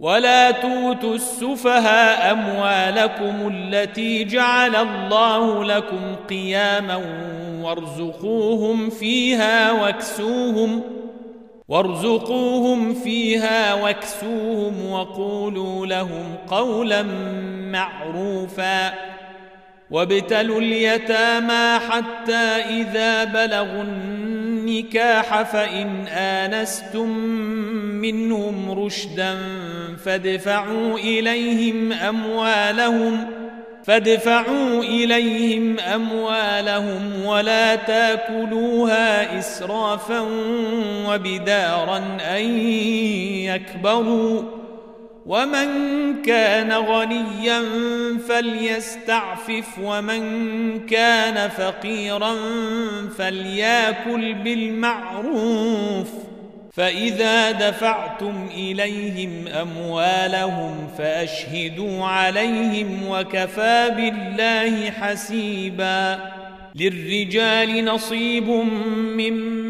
ولا توتوا السفهاء أموالكم التي جعل الله لكم قياما وارزقوهم فيها واكسوهم وارزقوهم فيها واكسوهم وقولوا لهم قولا معروفا وابتلوا اليتامى حتى إذا بلغوا النكاح فإن آنستم منهم رشدا فادفعوا إليهم أموالهم فادفعوا إليهم أموالهم ولا تاكلوها إسرافا وبدارا أن يكبروا. ومن كان غنيا فليستعفف ومن كان فقيرا فليأكل بالمعروف. فإذا دفعتم إليهم أموالهم فأشهدوا عليهم وكفى بالله حسيبا. للرجال نصيب مما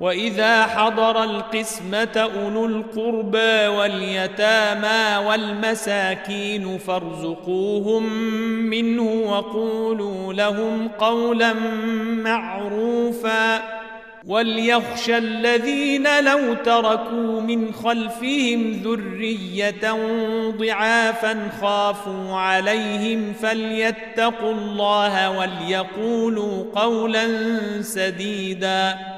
وإذا حضر القسمة أولو القربى واليتامى والمساكين فارزقوهم منه وقولوا لهم قولا معروفا وليخشى الذين لو تركوا من خلفهم ذرية ضعافا خافوا عليهم فليتقوا الله وليقولوا قولا سديدا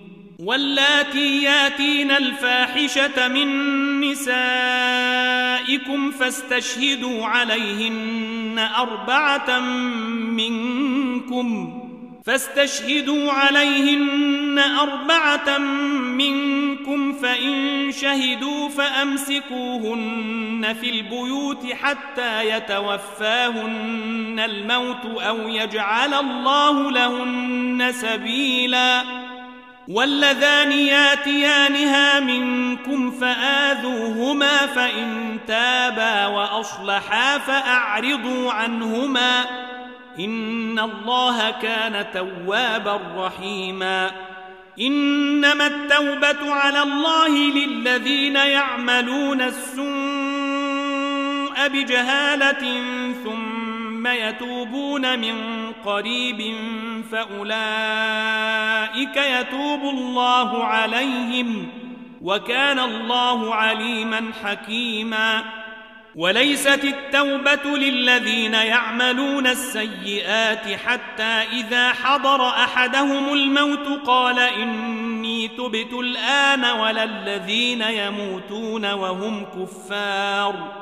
واللاتي ياتين الفاحشة من نسائكم فاستشهدوا عليهن أربعة منكم فاستشهدوا عليهن أربعة منكم فإن شهدوا فأمسكوهن في البيوت حتى يتوفاهن الموت أو يجعل الله لهن سبيلاً واللذان ياتيانها منكم فآذوهما فإن تابا وأصلحا فأعرضوا عنهما إن الله كان توابا رحيما إنما التوبة على الله للذين يعملون السوء بجهالة ثم يتوبون من قريب فأولئك يتوب الله عليهم وكان الله عليما حكيما. وليست التوبة للذين يعملون السيئات حتى إذا حضر أحدهم الموت قال إني تبت الآن ولا الذين يموتون وهم كفار.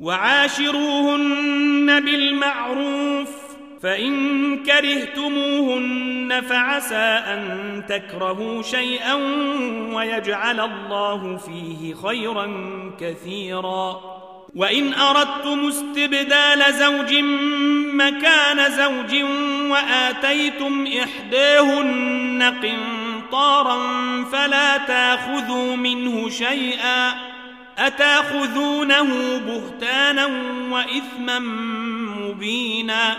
وعاشروهن بالمعروف فإن كرهتموهن فعسى أن تكرهوا شيئا ويجعل الله فيه خيرا كثيرا. وإن أردتم استبدال زوج مكان زوج وآتيتم إحداهن قنطارا فلا تأخذوا منه شيئا. أتأخذونه بهتانا وإثما مبينا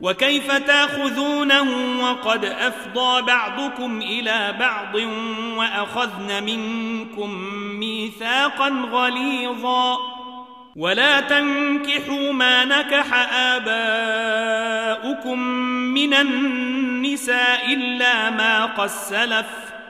وكيف تأخذونه وقد أفضى بعضكم إلى بعض وأخذن منكم ميثاقا غليظا ولا تنكحوا ما نكح آباؤكم من النساء إلا ما قد سلف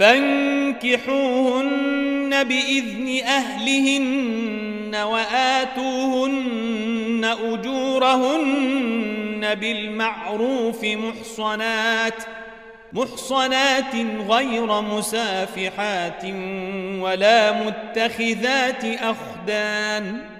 فانكحوهن بإذن أهلهن وآتوهن أجورهن بالمعروف محصنات محصنات غير مسافحات ولا متخذات أخدان.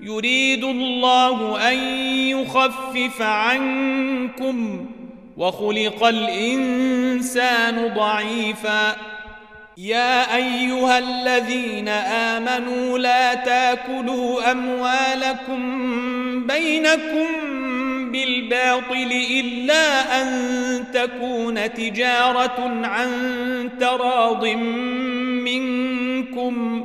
يريد الله أن يخفف عنكم وخلق الإنسان ضعيفا. يا أيها الذين آمنوا لا تأكلوا أموالكم بينكم بالباطل إلا أن تكون تجارة عن تراض منكم.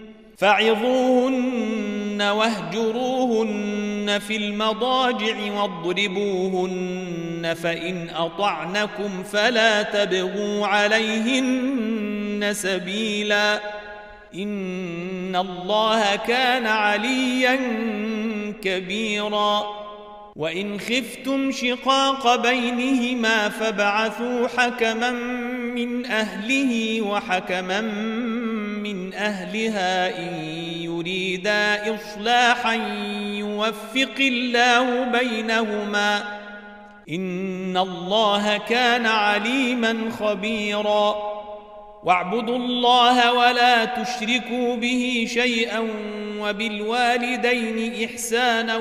فعظوهن واهجروهن في المضاجع واضربوهن فإن أطعنكم فلا تبغوا عليهن سبيلا إن الله كان عليا كبيراً وإن خفتم شقاق بينهما فابعثوا حكما من أهله وحكما من أهلها إن يريدا إصلاحا يوفق الله بينهما إن الله كان عليما خبيرا واعبدوا الله ولا تشركوا به شيئا وبالوالدين إحسانا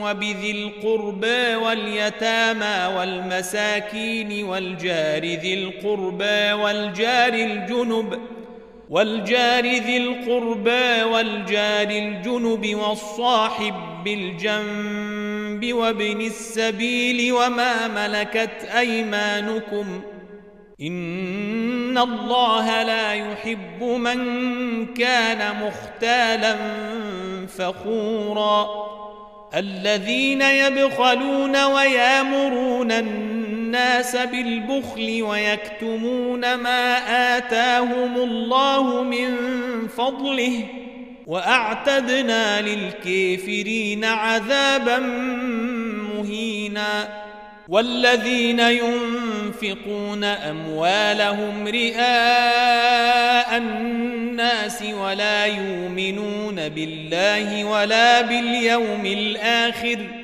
وبذي القربى واليتامى والمساكين والجار ذي القربى والجار الجنب والجار ذي القربى والجار الجنب والصاحب بالجنب وابن السبيل وما ملكت أيمانكم إن الله لا يحب من كان مختالا فخوراً الذين يبخلون ويامرون الناس بالبخل ويكتمون ما آتاهم الله من فضله وأعتدنا للكافرين عذابا مهينا والذين ينفقون أموالهم رئاء الناس ولا يؤمنون بالله ولا باليوم الآخر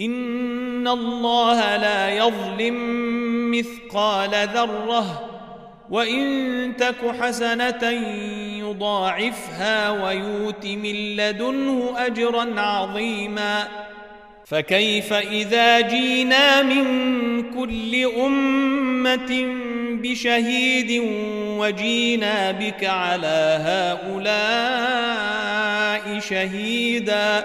ان الله لا يظلم مثقال ذره وان تك حسنه يضاعفها ويؤت من لدنه اجرا عظيما فكيف اذا جينا من كل امه بشهيد وجينا بك على هؤلاء شهيدا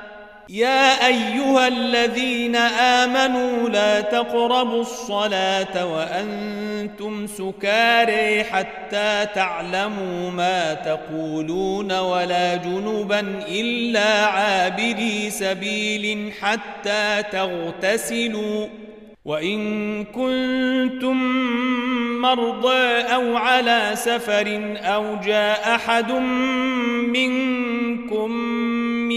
يا أيها الذين آمنوا لا تقربوا الصلاة وأنتم سكاري حتى تعلموا ما تقولون ولا جنبا إلا عابري سبيل حتى تغتسلوا وإن كنتم مرضى أو على سفر أو جاء أحد منكم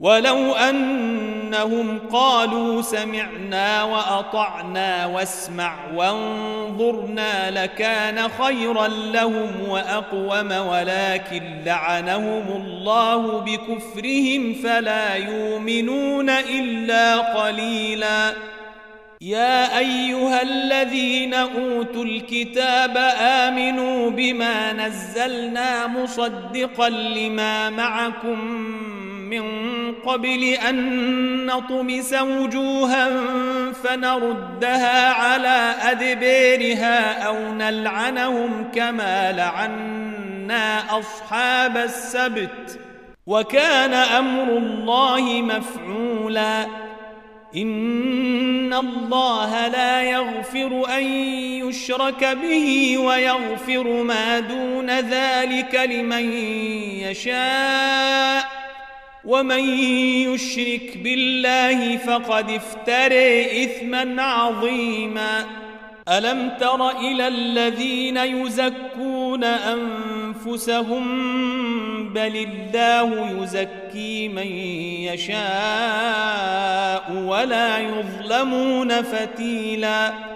ولو أنهم قالوا سمعنا وأطعنا واسمع وانظرنا لكان خيرا لهم وأقوم ولكن لعنهم الله بكفرهم فلا يؤمنون إلا قليلا. يا أيها الذين أوتوا الكتاب آمنوا بما نزلنا مصدقا لما معكم من قبل أن نطمس وجوها فنردها على أدبيرها أو نلعنهم كما لعنا أصحاب السبت. وكان أمر الله مفعولا. إن الله لا يغفر أن يشرك به ويغفر ما دون ذلك لمن يشاء. ومن يشرك بالله فقد افتري اثما عظيما الم تر إلى الذين يزكون انفسهم بل الله يزكي من يشاء ولا يظلمون فتيلا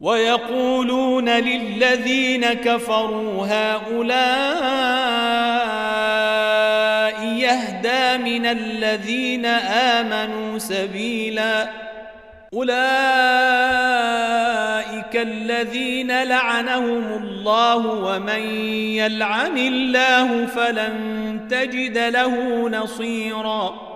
ويقولون للذين كفروا هؤلاء يهدى من الذين آمنوا سبيلا أولئك الذين لعنهم الله ومن يلعن الله فلن تجد له نصيراً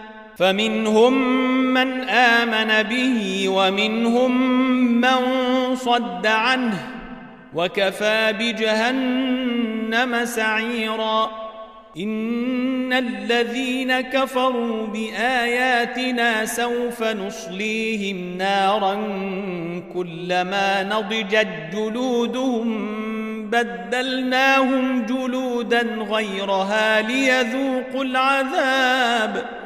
فمنهم من آمن به ومنهم من صد عنه وكفى بجهنم سعيرا. إن الذين كفروا بآياتنا سوف نصليهم نارا كلما نضجت جلودهم بدلناهم جلودا غيرها ليذوقوا العذاب.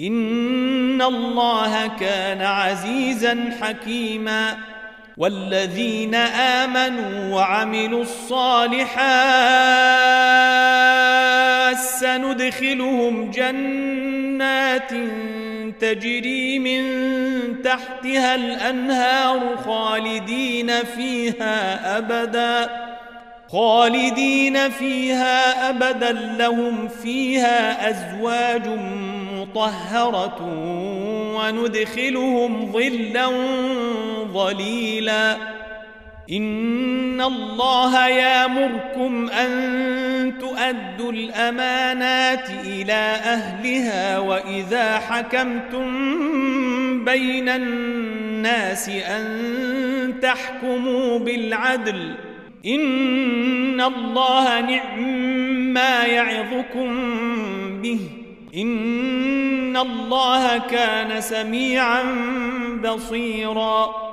إن الله كان عزيزا حكيما والذين آمنوا وعملوا الصالحات سندخلهم جنات تجري من تحتها الأنهار خالدين فيها أبدا خالدين فيها أبدا لهم فيها أزواج مطهرة وندخلهم ظلا ظليلا. إن الله يامركم أن تؤدوا الأمانات إلى أهلها وإذا حكمتم بين الناس أن تحكموا بالعدل. إن الله نعم ما يعظكم به. إن الله كان سميعا بصيرا.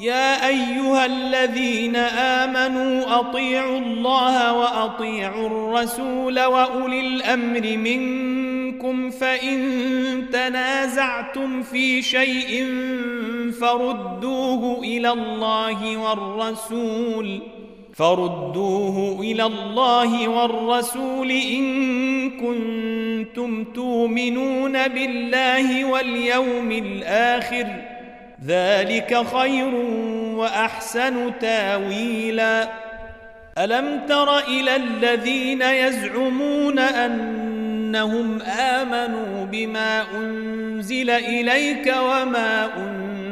يا أيها الذين آمنوا أطيعوا الله وأطيعوا الرسول وأولي الأمر منكم فإن تنازعتم في شيء فردوه إلى الله والرسول فردوه إلى الله والرسول إن كنتم تؤمنون بالله واليوم الآخر ذلك خير وأحسن تاويلا. ألم تر إلى الذين يزعمون أنهم آمنوا بما أنزل إليك وما أنزل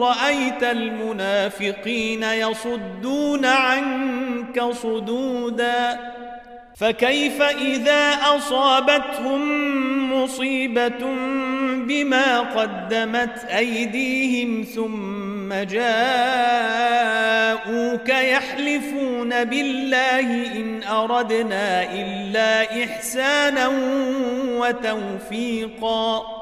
رأيت المنافقين يصدون عنك صدودا فكيف إذا أصابتهم مصيبة بما قدمت أيديهم ثم جاءوك يحلفون بالله إن أردنا إلا إحسانا وتوفيقا؟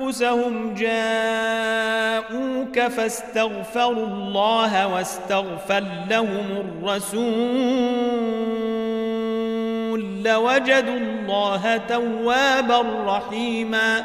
أنفسهم جاءوك فاستغفروا الله واستغفر لهم الرسول لوجدوا الله توابا رحيما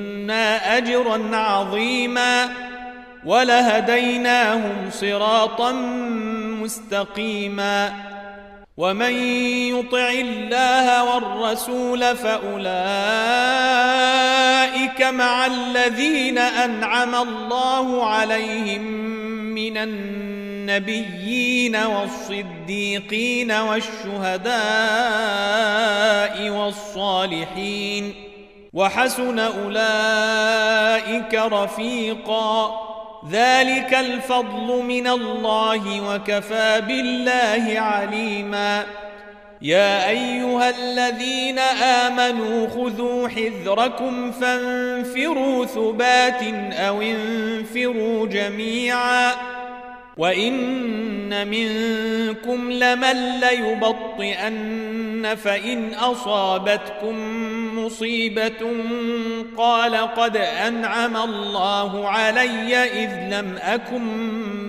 أجرا عظيما ولهديناهم صراطا مستقيما ومن يطع الله والرسول فأولئك مع الذين أنعم الله عليهم من النبيين والصديقين والشهداء والصالحين وحسن أولئك رفيقا. ذلك الفضل من الله وكفى بالله عليما. يا أيها الذين آمنوا خذوا حذركم فانفروا ثبات أو انفروا جميعا. وإن منكم لمن ليبطئن فإن أصابتكم مصيبة قال قد أنعم الله علي إذ لم أكن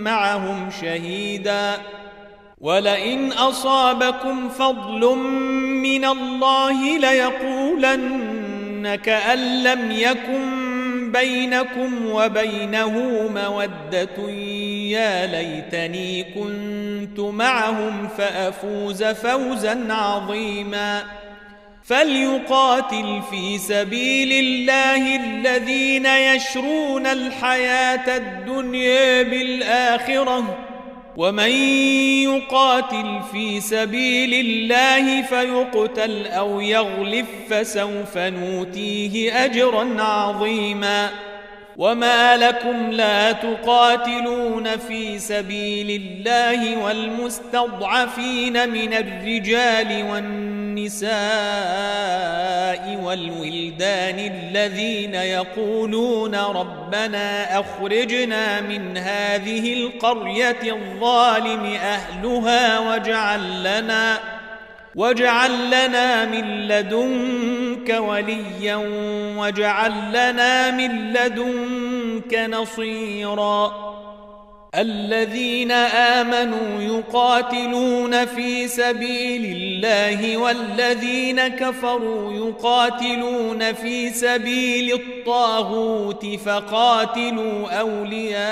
معهم شهيدا ولئن أصابكم فضل من الله ليقولن كأن لم يكن بينكم وبينه مودة يا ليتني كنت معهم فأفوز فوزا عظيما فليقاتل في سبيل الله الذين يشرون الحياة الدنيا بالآخرة. ومن يقاتل في سبيل الله فيقتل أو يغلف فسوف نوتيه أجرا عظيماً. وما لكم لا تقاتلون في سبيل الله والمستضعفين من الرجال والنساء والولدان الذين يقولون ربنا أخرجنا من هذه القرية الظالم أهلها واجعل لنا واجعل لنا من لدنك وليا واجعل لنا من لدنك نصيرا الذين آمنوا يقاتلون في سبيل الله والذين كفروا يقاتلون في سبيل الطاغوت فقاتلوا أولياء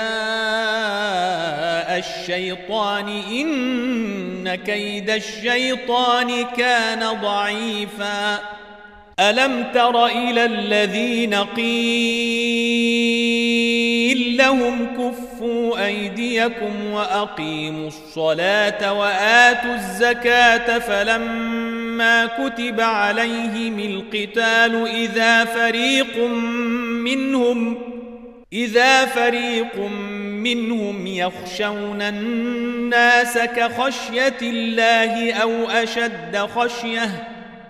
الشيطان. إن كيد الشيطان كان ضعيفا. ألم تر إلى الذين قيل لهم كفوا ايديكم واقيموا الصلاه واتوا الزكاه فلما كتب عليهم القتال اذا فريق منهم اذا فريق منهم يخشون الناس كخشيه الله أو اشد خشيه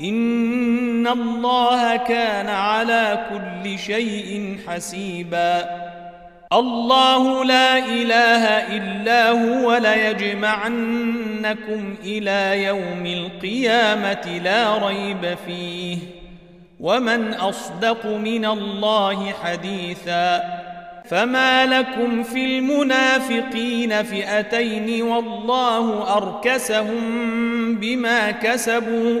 إن الله كان على كل شيء حسيبا. الله لا إله إلا هو ليجمعنكم إلى يوم القيامة لا ريب فيه. ومن أصدق من الله حديثاً فما لكم في المنافقين فئتين والله أركسهم بما كسبوا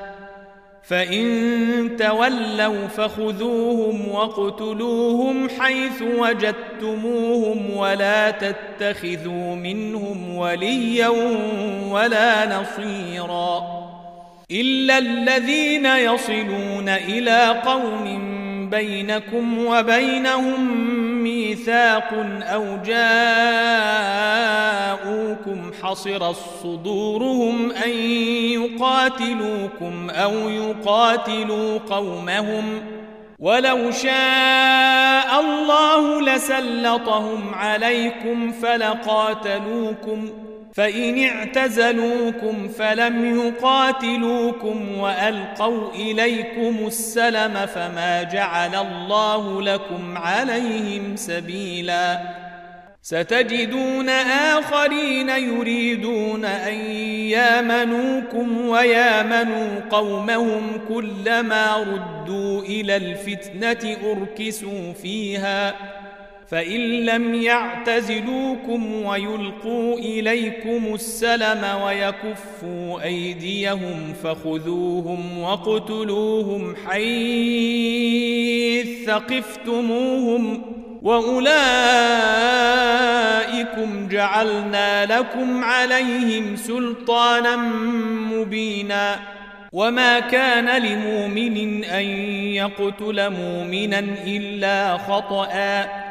فإن تولوا فخذوهم واقتلوهم حيث وجدتموهم ولا تتخذوا منهم وليا ولا نصيرا إلا الذين يصلون إلى قوم بينكم وبينهم ميثاق أو جاءوكم حصر صدورهم أن يقاتلوكم أو يقاتلوا قومهم ولو شاء الله لسلطهم عليكم فلقاتلوكم فإن اعتزلوكم فلم يقاتلوكم وألقوا إليكم السلم فما جعل الله لكم عليهم سبيلا. ستجدون آخرين يريدون أن يامنوكم ويامنوا قومهم كلما ردوا إلى الفتنة أركسوا فيها. فإن لم يعتزلوكم ويلقوا إليكم السلم ويكفوا أيديهم فخذوهم واقتلوهم حيث ثقفتموهم وأولئكم جعلنا لكم عليهم سلطانا مبينا وما كان لمؤمن أن يقتل مؤمنا إلا خطأ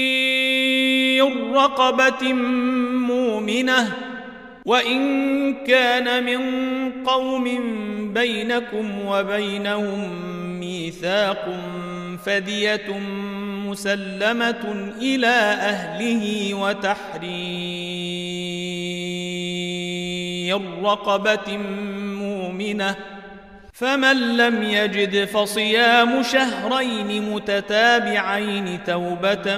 رقبة مؤمنة وإن كان من قوم بينكم وبينهم ميثاق فدية مسلمة إلى أهله وتحرير رقبة مؤمنة فمن لم يجد فصيام شهرين متتابعين توبة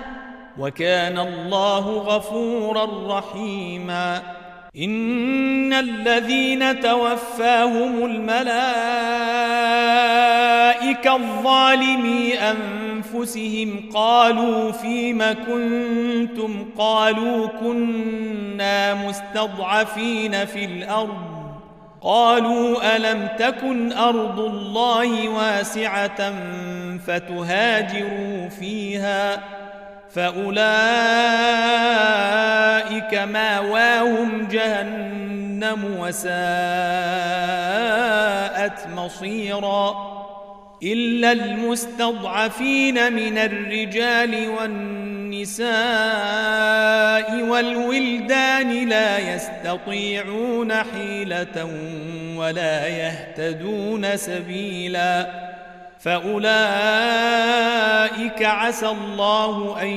وكان الله غفورا رحيما. إن الذين توفاهم الملائكة الظالمي أنفسهم قالوا فيم كنتم؟ قالوا كنا مستضعفين في الأرض. قالوا ألم تكن أرض الله واسعة فتهاجروا فيها؟ فأولئك مأواهم جهنم وساءت مصيرا إلا المستضعفين من الرجال والنساء والولدان لا يستطيعون حيلة ولا يهتدون سبيلاً فأولئك عسى الله أن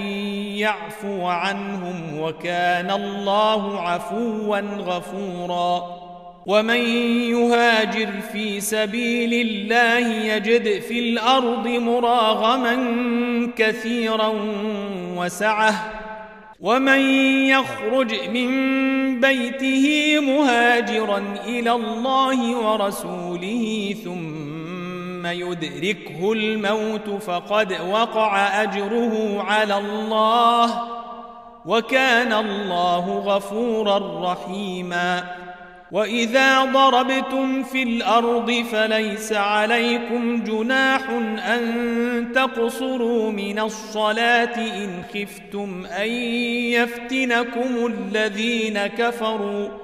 يعفو عنهم وكان الله عفوا غفورا. ومن يهاجر في سبيل الله يجد في الأرض مراغما كثيرا وسعه. ومن يخرج من بيته مهاجرا إلى الله ورسوله ثم ثم يدركه الموت فقد وقع أجره على الله وكان الله غفورا رحيما. وإذا ضربتم في الأرض فليس عليكم جناح أن تقصروا من الصلاة إن خفتم أن يفتنكم الذين كفروا.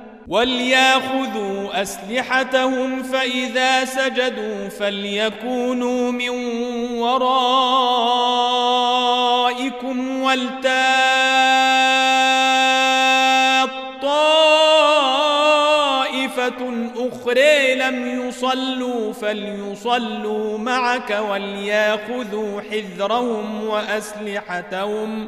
ولياخذوا أسلحتهم فإذا سجدوا فليكونوا من ورائكم ولتات طائفة أخرى لم يصلوا فليصلوا معك ولياخذوا حذرهم وأسلحتهم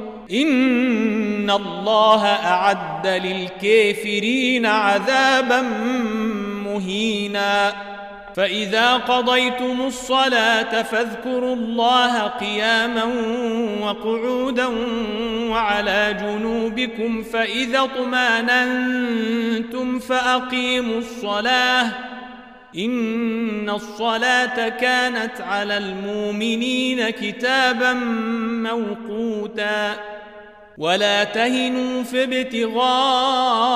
ان الله اعد للكافرين عذابا مهينا. فاذا قضيتم الصلاه فاذكروا الله قياما وقعودا وعلى جنوبكم فاذا اطماننتم فاقيموا الصلاه. ان الصلاه كانت على المؤمنين كتابا موقوتا. ولا تهنوا في ابتغاء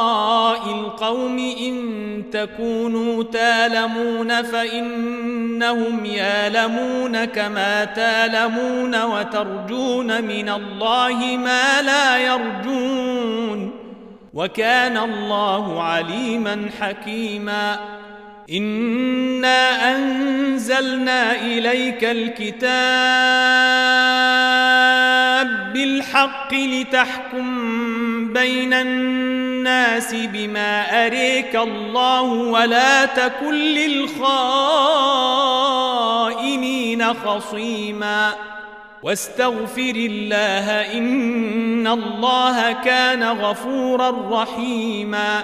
القوم إن تكونوا تالمون فإنهم يالمون كما تالمون وترجون من الله ما لا يرجون وكان الله عليما حكيما انا انزلنا اليك الكتاب بالحق لتحكم بين الناس بما اريك الله ولا تكن للخائنين خصيما واستغفر الله ان الله كان غفورا رحيما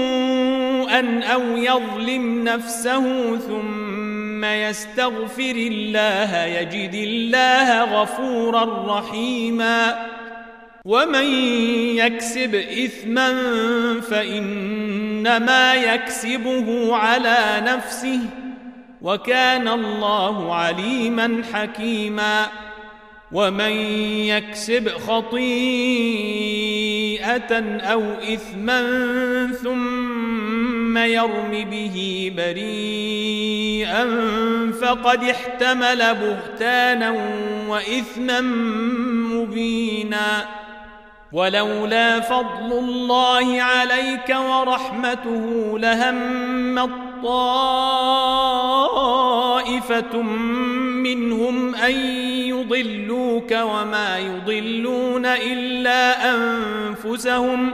أو يظلم نفسه ثم يستغفر الله يجد الله غفورا رحيما. ومن يكسب إثما فإنما يكسبه على نفسه وكان الله عليما حكيما. ومن يكسب خطيئة أو إثما ثم يرم به بريئا فقد احتمل بهتانا وإثما مبينا. ولولا فضل الله عليك ورحمته لهم طائفه منهم أن يضلوك وما يضلون إلا أنفسهم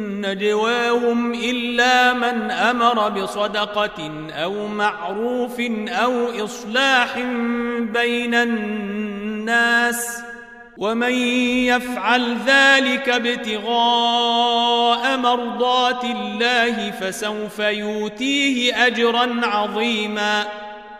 نجواهم إلا من أمر بصدقة أو معروف أو إصلاح بين الناس ومن يفعل ذلك ابتغاء مرضات الله فسوف يؤتيه أجرا عظيما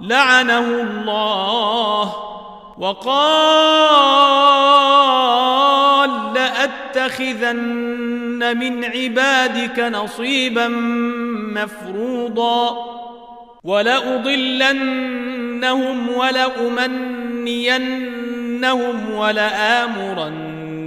لعنه الله وقال لأتخذن من عبادك نصيبا مفروضا ولأضلنهم ولأمنينهم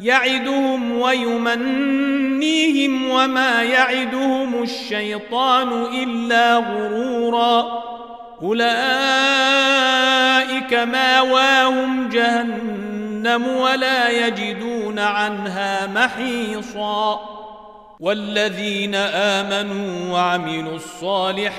يعدهم ويمنيهم وما يعدهم الشيطان إلا غرورا. أولئك ماواهم جهنم ولا يجدون عنها محيصا. والذين آمنوا وعملوا الصالحات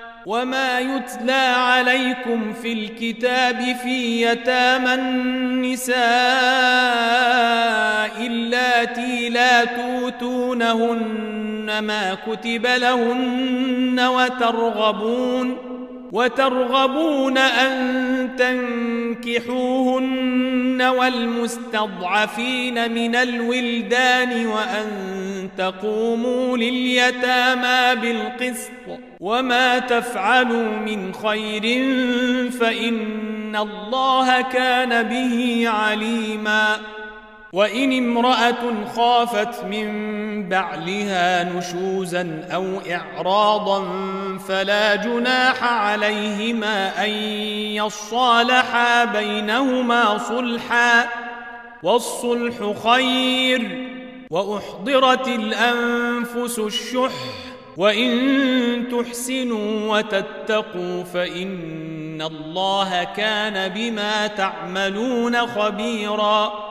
وما يتلى عليكم في الكتاب في يتامى النساء اللاتي لا توتونهن ما كتب لهن وترغبون وترغبون أن تنكحوهن والمستضعفين من الولدان وأن تقوموا لليتامى بالقسط وما تفعلوا من خير فإن الله كان به عليما وإن امرأة خافت من بعلها نشوزا أو إعراضا فلا جناح عليهما أن يصالحا بينهما صلحا والصلح خير وأحضرت الأنفس الشح وإن تحسنوا وتتقوا فإن الله كان بما تعملون خبيرا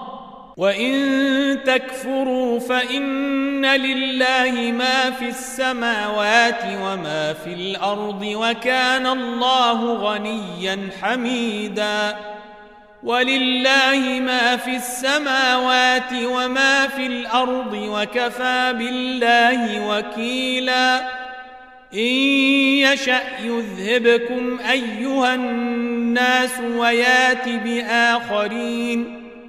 وان تكفروا فان لله ما في السماوات وما في الأرض وكان الله غنيا حميدا ولله ما في السماوات وما في الأرض وكفى بالله وكيلا ان يشا يذهبكم ايها الناس ويات باخرين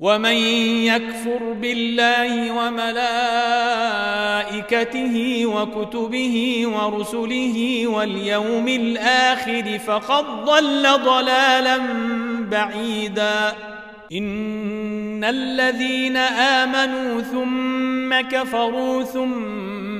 ومن يكفر بالله وملائكته وكتبه ورسله واليوم الآخر فقد ضل ضلالا بعيدا. إن الذين آمنوا ثم كفروا ثم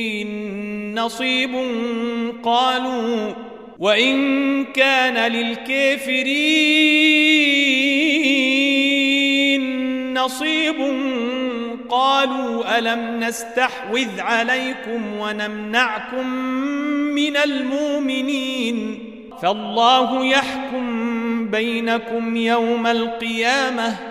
نصيب قالوا وإن كان للكافرين نصيب قالوا ألم نستحوذ عليكم ونمنعكم من المؤمنين فالله يحكم بينكم يوم القيامة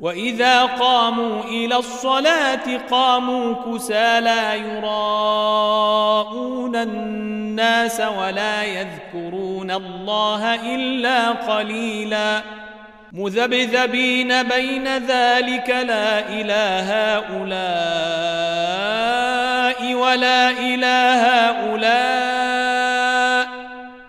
وإذا قاموا إلى الصلاة قاموا كسالى يراءون الناس ولا يذكرون الله إلا قليلا. مذبذبين بين ذلك لا إله هؤلاء ولا إله هؤلاء.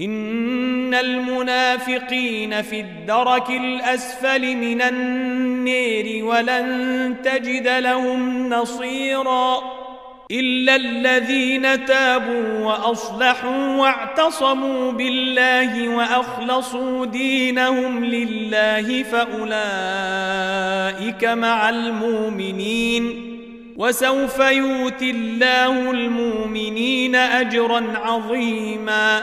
إن المنافقين في الدرك الأسفل من النير ولن تجد لهم نصيرا إلا الذين تابوا وأصلحوا واعتصموا بالله وأخلصوا دينهم لله فأولئك مع المؤمنين وسوف يؤتي الله المؤمنين أجرا عظيما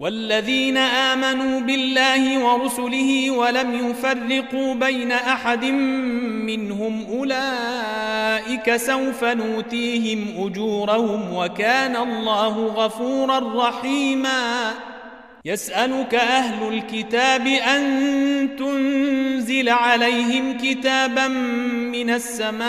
والذين آمنوا بالله ورسله ولم يفرقوا بين أحد منهم أولئك سوف نوتيهم أجورهم وكان الله غفورا رحيما. يسألك أهل الكتاب أن تنزل عليهم كتابا من السماء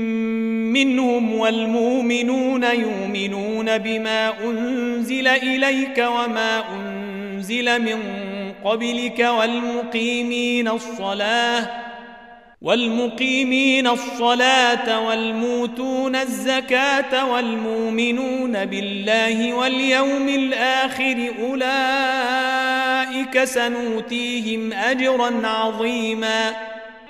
منهم والمؤمنون يؤمنون بما أنزل إليك وما أنزل من قبلك والمقيمين الصلاة والمقيمين الصلاة والموتون الزكاة والمؤمنون بالله واليوم الآخر أولئك سنوتيهم أجرا عظيماً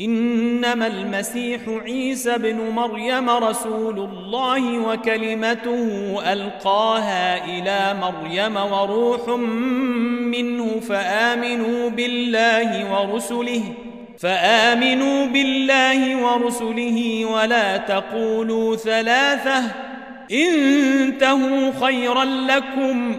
إنما المسيح عيسى بن مريم رسول الله وكلمته ألقاها إلى مريم وروح منه فآمنوا بالله ورسله فآمنوا بالله ورسله ولا تقولوا ثلاثة انتهوا خيرا لكم.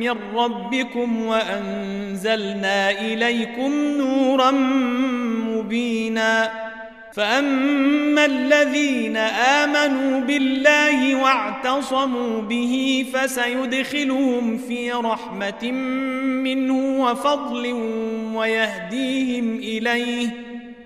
من ربكم وأنزلنا إليكم نورا مبينا. فأما الذين آمنوا بالله واعتصموا به فسيدخلهم في رحمة منه وفضل ويهديهم إليه.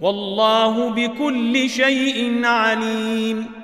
والله بكل شيء عليم.